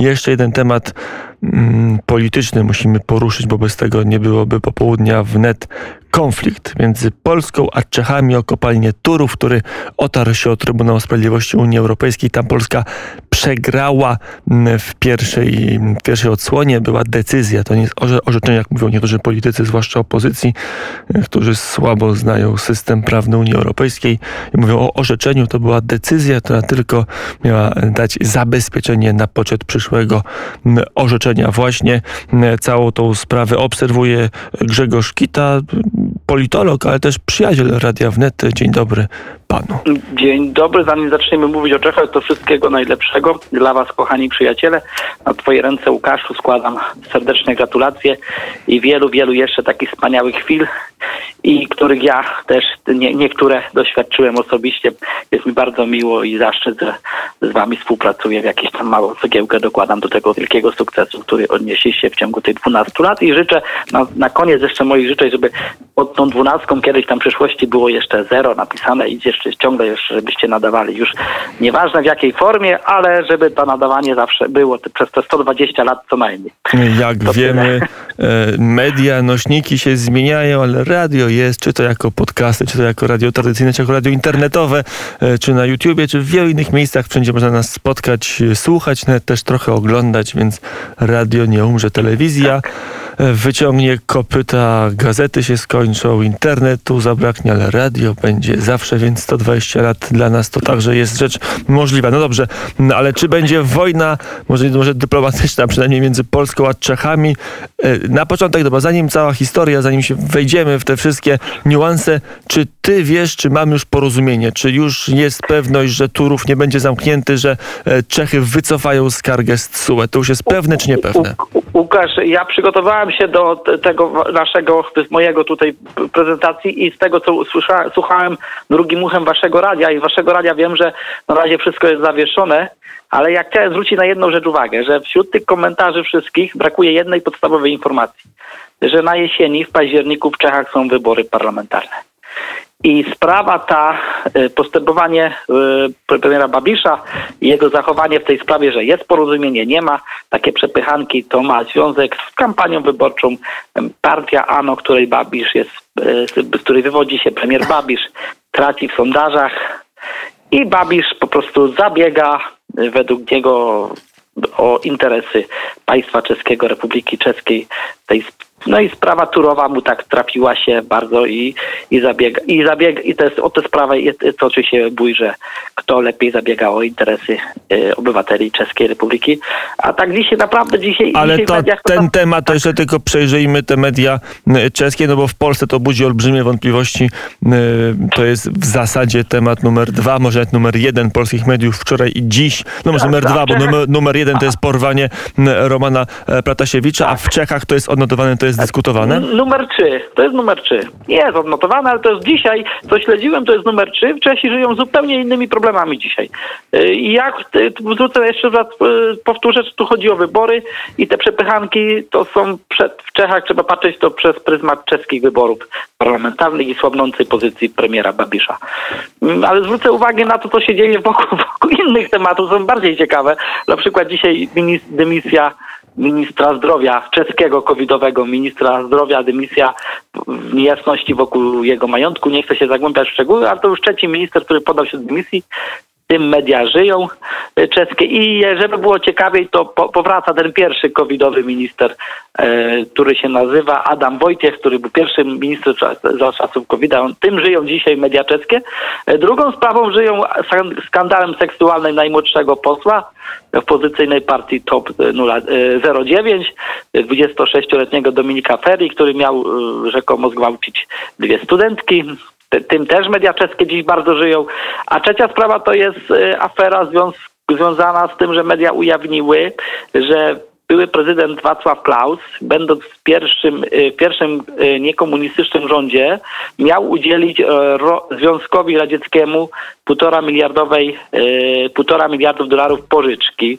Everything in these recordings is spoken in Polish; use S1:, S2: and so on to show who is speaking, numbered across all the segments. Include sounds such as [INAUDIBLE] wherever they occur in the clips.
S1: jeszcze jeden temat polityczny musimy poruszyć, bo bez tego nie byłoby popołudnia wnet konflikt między Polską a Czechami o kopalnię Turów, który otarł się o Trybunał Sprawiedliwości Unii Europejskiej. Tam Polska przegrała mm, w pierwszej, w pierwszej odsłonie. Była decyzja, to nie jest orzeczenie, jak mówią niektórzy politycy, zwłaszcza opozycji, e, którzy słabo znają system prawny Unii Europejskiej i mówią o orzeczeniu. To była decyzja, która tylko miała dać zabezpieczenie na poczet przyszłego mm, Właśnie całą tą sprawę obserwuje Grzegorz Kita, politolog, ale też przyjaciel Radia Wnet. Dzień dobry panu.
S2: Dzień dobry, zanim zaczniemy mówić o Czechach, to wszystkiego najlepszego dla was, kochani przyjaciele. Na twoje ręce, Łukaszu, składam serdeczne gratulacje i wielu, wielu jeszcze takich wspaniałych chwil i których ja też nie, niektóre doświadczyłem osobiście. Jest mi bardzo miło i zaszczyt, że z wami współpracuję. W jakąś tam małą cegiełkę dokładam do tego wielkiego sukcesu, który odnieśliście w ciągu tych 12 lat i życzę na, na koniec jeszcze moich życzeń, żeby pod tą dwunastką kiedyś tam w przyszłości było jeszcze zero napisane i jeszcze ciągle jeszcze, żebyście nadawali już nieważne w jakiej formie, ale żeby to nadawanie zawsze było przez te 120 lat co najmniej.
S1: Jak to wiemy. [LAUGHS] media, nośniki się zmieniają, ale radio jest, czy to jako podcasty, czy to jako radio tradycyjne, czy jako radio internetowe, e, czy na YouTubie, czy w wielu innych miejscach. Wszędzie można nas spotkać, słuchać, nawet też trochę oglądać, więc radio nie umrze, telewizja e, wyciągnie kopyta, gazety się skończą, internetu zabraknie, ale radio będzie zawsze, więc 120 lat dla nas to także jest rzecz możliwa. No dobrze, no ale czy będzie wojna, może, może dyplomatyczna, przynajmniej między Polską a Czechami? Na początek, dobra, zanim cała historia, zanim się wejdziemy w te wszystkie niuanse, czy ty wiesz, czy mamy już porozumienie, czy już jest pewność, że Turów nie będzie zamknięty, że e, Czechy wycofają skargę z TSUE? To już jest pewne, czy niepewne?
S2: Łukasz, ja przygotowałem się do tego naszego, mojego tutaj prezentacji i z tego, co słuchałem drugim uchem waszego radia i waszego radia wiem, że na razie wszystko jest zawieszone, ale ja chciałem zwrócić na jedną rzecz uwagę, że wśród tych komentarzy wszystkich brakuje jednej podstawowej informacji, że na jesieni, w październiku w Czechach są wybory parlamentarne. I sprawa ta, y, postępowanie y, premiera Babisza i jego zachowanie w tej sprawie, że jest porozumienie, nie ma, takie przepychanki, to ma związek z kampanią wyborczą. Partia ANO, której Babisz jest, y, z której wywodzi się premier Babisz, traci w sondażach i Babisz po prostu zabiega według niego o interesy państwa czeskiego, Republiki Czeskiej, tej no i sprawa Turowa mu tak trafiła się bardzo i, i zabiega. I, zabiega, i to jest, o tę sprawę toczy się bój, że kto lepiej zabiega o interesy y, obywateli Czeskiej Republiki. A tak dzisiaj naprawdę dzisiaj...
S1: Ale
S2: dzisiaj
S1: to, mediach, ten to, temat, to jeszcze tylko przejrzyjmy te media y, czeskie, no bo w Polsce to budzi olbrzymie wątpliwości. Y, to jest w zasadzie temat numer dwa, może nawet numer jeden polskich mediów wczoraj i dziś. No może tak, numer tak, dwa, bo numer, numer jeden to jest porwanie Romana e, Pratasiewicza, a w Czechach to jest odnotowane, to jest jest dyskutowane?
S2: Numer 3. To jest numer 3. Jest odnotowane, ale to jest dzisiaj, co śledziłem, to jest numer 3. Czesi żyją zupełnie innymi problemami dzisiaj. Y, I jak, zwrócę jeszcze raz, y, powtórzę, że tu chodzi o wybory i te przepychanki to są przed, w Czechach, trzeba patrzeć to przez pryzmat czeskich wyborów parlamentarnych i słabnącej pozycji premiera Babisza. Mm, ale zwrócę uwagę na to, co się dzieje wokół, [LAUGHS] wokół innych tematów, są bardziej ciekawe. Na przykład dzisiaj dymisja ministra zdrowia, czeskiego covidowego ministra zdrowia, dymisja niejasności wokół jego majątku. Nie chcę się zagłębiać w szczegóły, ale to już trzeci minister, który podał się do dymisji. Tym media żyją e, czeskie i żeby było ciekawiej, to po, powraca ten pierwszy covidowy minister, e, który się nazywa Adam Wojciech, który był pierwszym ministrem za czasów covid -a. Tym żyją dzisiaj media czeskie. E, drugą sprawą żyją skandalem seksualnym najmłodszego posła, w opozycyjnej partii TOP 09, 26-letniego Dominika Ferri, który miał rzekomo zgwałcić dwie studentki. Tym też media czeskie dziś bardzo żyją. A trzecia sprawa to jest e, afera związana z tym, że media ujawniły, że były prezydent Wacław Klaus, będąc w pierwszym, y, pierwszym y, niekomunistycznym rządzie, miał udzielić y, Związkowi Radzieckiemu półtora miliardowej, półtora miliardów dolarów pożyczki.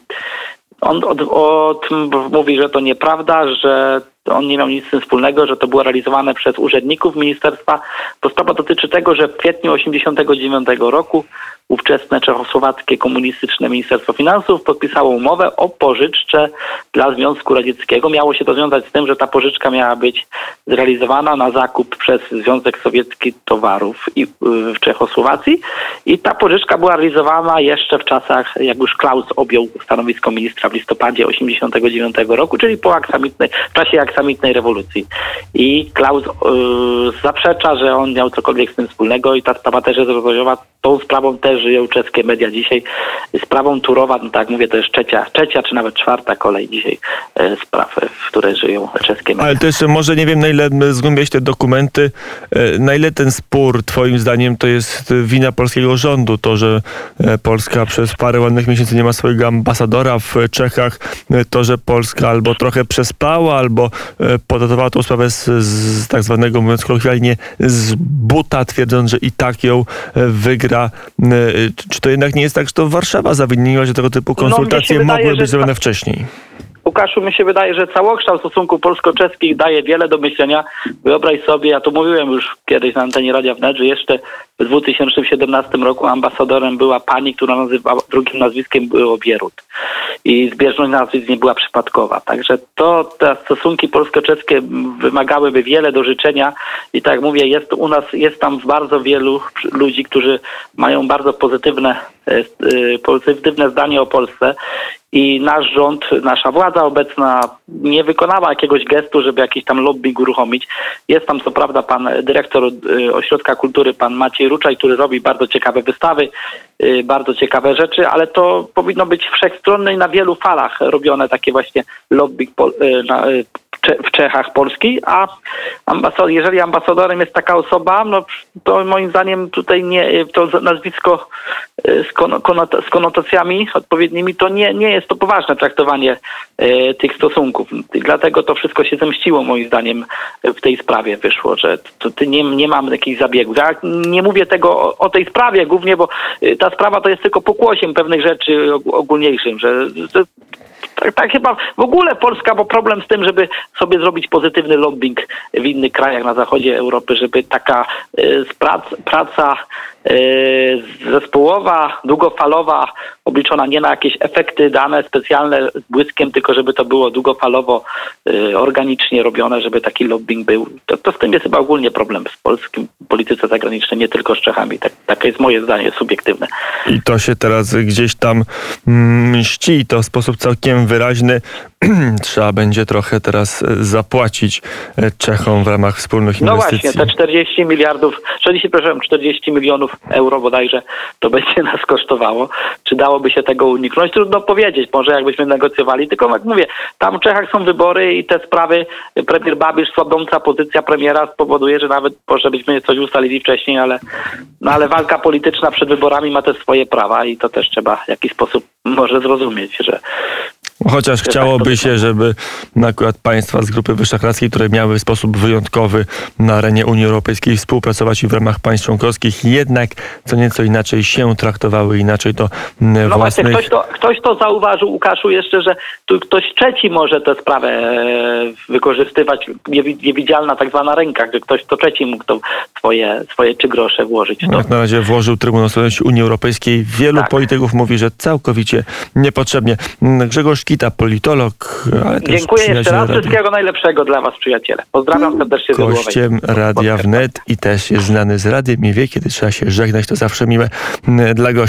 S2: On od, od, mówi, że to nieprawda, że on nie miał nic z tym wspólnego, że to było realizowane przez urzędników ministerstwa. To sprawa dotyczy tego, że w kwietniu 1989 roku ówczesne czechosłowackie komunistyczne Ministerstwo Finansów podpisało umowę o pożyczce dla Związku Radzieckiego. Miało się to związać z tym, że ta pożyczka miała być zrealizowana na zakup przez Związek Sowiecki towarów i, w Czechosłowacji i ta pożyczka była realizowana jeszcze w czasach, jak już Klaus objął stanowisko ministra w listopadzie 1989 roku, czyli po aksamitnej, w czasie aksamitnej rewolucji. I Klaus yy, zaprzecza, że on miał cokolwiek z tym wspólnego i ta sprawa też jest rozwojowa. Tą sprawą też żyją czeskie media dzisiaj. Sprawą Turowa, no tak mówię, to jest trzecia, trzecia czy nawet czwarta kolej dzisiaj e, spraw, w której żyją czeskie media.
S1: Ale to jeszcze może nie wiem, na ile zgłębiać te dokumenty, e, na ile ten spór twoim zdaniem to jest wina polskiego rządu, to, że e, Polska przez parę ładnych miesięcy nie ma swojego ambasadora w Czechach, e, to, że Polska albo trochę przespała, albo e, podatowała tą sprawę z, z tak zwanego, mówiąc kolokwialnie, z buta, twierdząc, że i tak ją e, wygra. E, Czy to jednak nie jest tak, że to Warszawa zawiniła, że tego typu
S2: No,
S1: konsultacje
S2: wydaje,
S1: mogły być zrobione
S2: tak.
S1: wcześniej?
S2: Łukaszu, mi się wydaje, że całokształt stosunków polsko-czeskich daje wiele do myślenia. Wyobraź sobie, ja to mówiłem już kiedyś na antenie Radia Wnet, że jeszcze w 2017 roku ambasadorem była pani, która nazywała, drugim nazwiskiem było Bierut. I zbieżność nazwisk nie była przypadkowa. Także to, te stosunki polsko-czeskie wymagałyby wiele do życzenia i tak jak mówię, jest u nas, jest tam bardzo wielu ludzi, którzy mają bardzo pozytywne, e, e, pozytywne zdanie o Polsce i nasz rząd, nasza władza obecna nie wykonała jakiegoś gestu, żeby jakiś tam lobbying uruchomić. Jest tam co prawda pan dyrektor y, Ośrodka Kultury, pan Maciej Ruczaj, który robi bardzo ciekawe wystawy, y, bardzo ciekawe rzeczy, ale to powinno być wszechstronne i na wielu falach robione takie właśnie lobbying y, w Czechach Polski, a ambasad- jeżeli ambasadorem jest taka osoba, no to moim zdaniem tutaj nie, to nazwisko z, kono, konot- z konotacjami odpowiednimi, to nie, nie jest to poważne traktowanie y, tych stosunków. Dlatego to wszystko się zemściło moim zdaniem w tej sprawie wyszło, że to, to nie, nie mamy takich zabiegów. Ja nie mówię tego o, o tej sprawie głównie, bo y, ta sprawa to jest tylko pokłosiem pewnych rzeczy og- ogólniejszym, że, że tak, tak chyba w ogóle Polska, bo problem z tym, żeby sobie zrobić pozytywny lobbying w innych krajach na zachodzie Europy, żeby taka y, prac, praca zespołowa, długofalowa, obliczona nie na jakieś efekty dane specjalne z błyskiem, tylko żeby to było długofalowo, y, organicznie robione, żeby taki lobbying był. To, to z tym jest chyba ogólnie problem w polskim polityce zagranicznej, nie tylko z Czechami. Tak, takie jest moje zdanie subiektywne.
S1: I to się teraz gdzieś tam mm, mści to w sposób całkiem wyraźny. [CLEARS THROAT] Trzeba będzie trochę teraz e, zapłacić e, Czechom w ramach wspólnych
S2: No
S1: inwestycji.
S2: właśnie, te 40 miliardów, 40, przepraszam, 40 milionów euro bodajże to będzie [LAUGHS] nas kosztowało. Czy dałoby się tego uniknąć? Trudno powiedzieć, może jakbyśmy negocjowali, tylko jak mówię, tam w Czechach są wybory i te sprawy, premier Babisz, słabnąca pozycja premiera spowoduje, że nawet może byśmy coś ustalili wcześniej, ale, no ale walka polityczna przed wyborami ma też swoje prawa i to też trzeba w jakiś sposób może zrozumieć, że
S1: Chociaż
S2: tak
S1: chciałoby się, żeby akurat państwa z Grupy Wyszehradzkiej, które miały w sposób wyjątkowy na arenie Unii Europejskiej współpracować i w ramach państw członkowskich, jednak co nieco inaczej się traktowały, inaczej to mm,
S2: No
S1: własnych...
S2: właśnie, ktoś to, ktoś to zauważył, Łukaszu, jeszcze, że tu ktoś trzeci może tę sprawę e, wykorzystywać, niewi- niewidzialna tak zwana ręka, że ktoś to trzeci mógł to swoje, swoje trzy grosze włożyć. To.
S1: Jak na razie włożył Trybunał Sprawiedliwości Unii Europejskiej. Wielu
S2: Tak.
S1: polityków mówi, że całkowicie niepotrzebnie. Mm, Grzegorz Kita, politolog, ale też
S2: Dziękuję jeszcze raz.
S1: radia.
S2: Wszystkiego najlepszego dla Was, przyjaciele. Pozdrawiam serdecznie.
S1: Gościem Radia Wnet i też jest znany z radiem i wie, kiedy trzeba się żegnać. To zawsze miłe dla gości.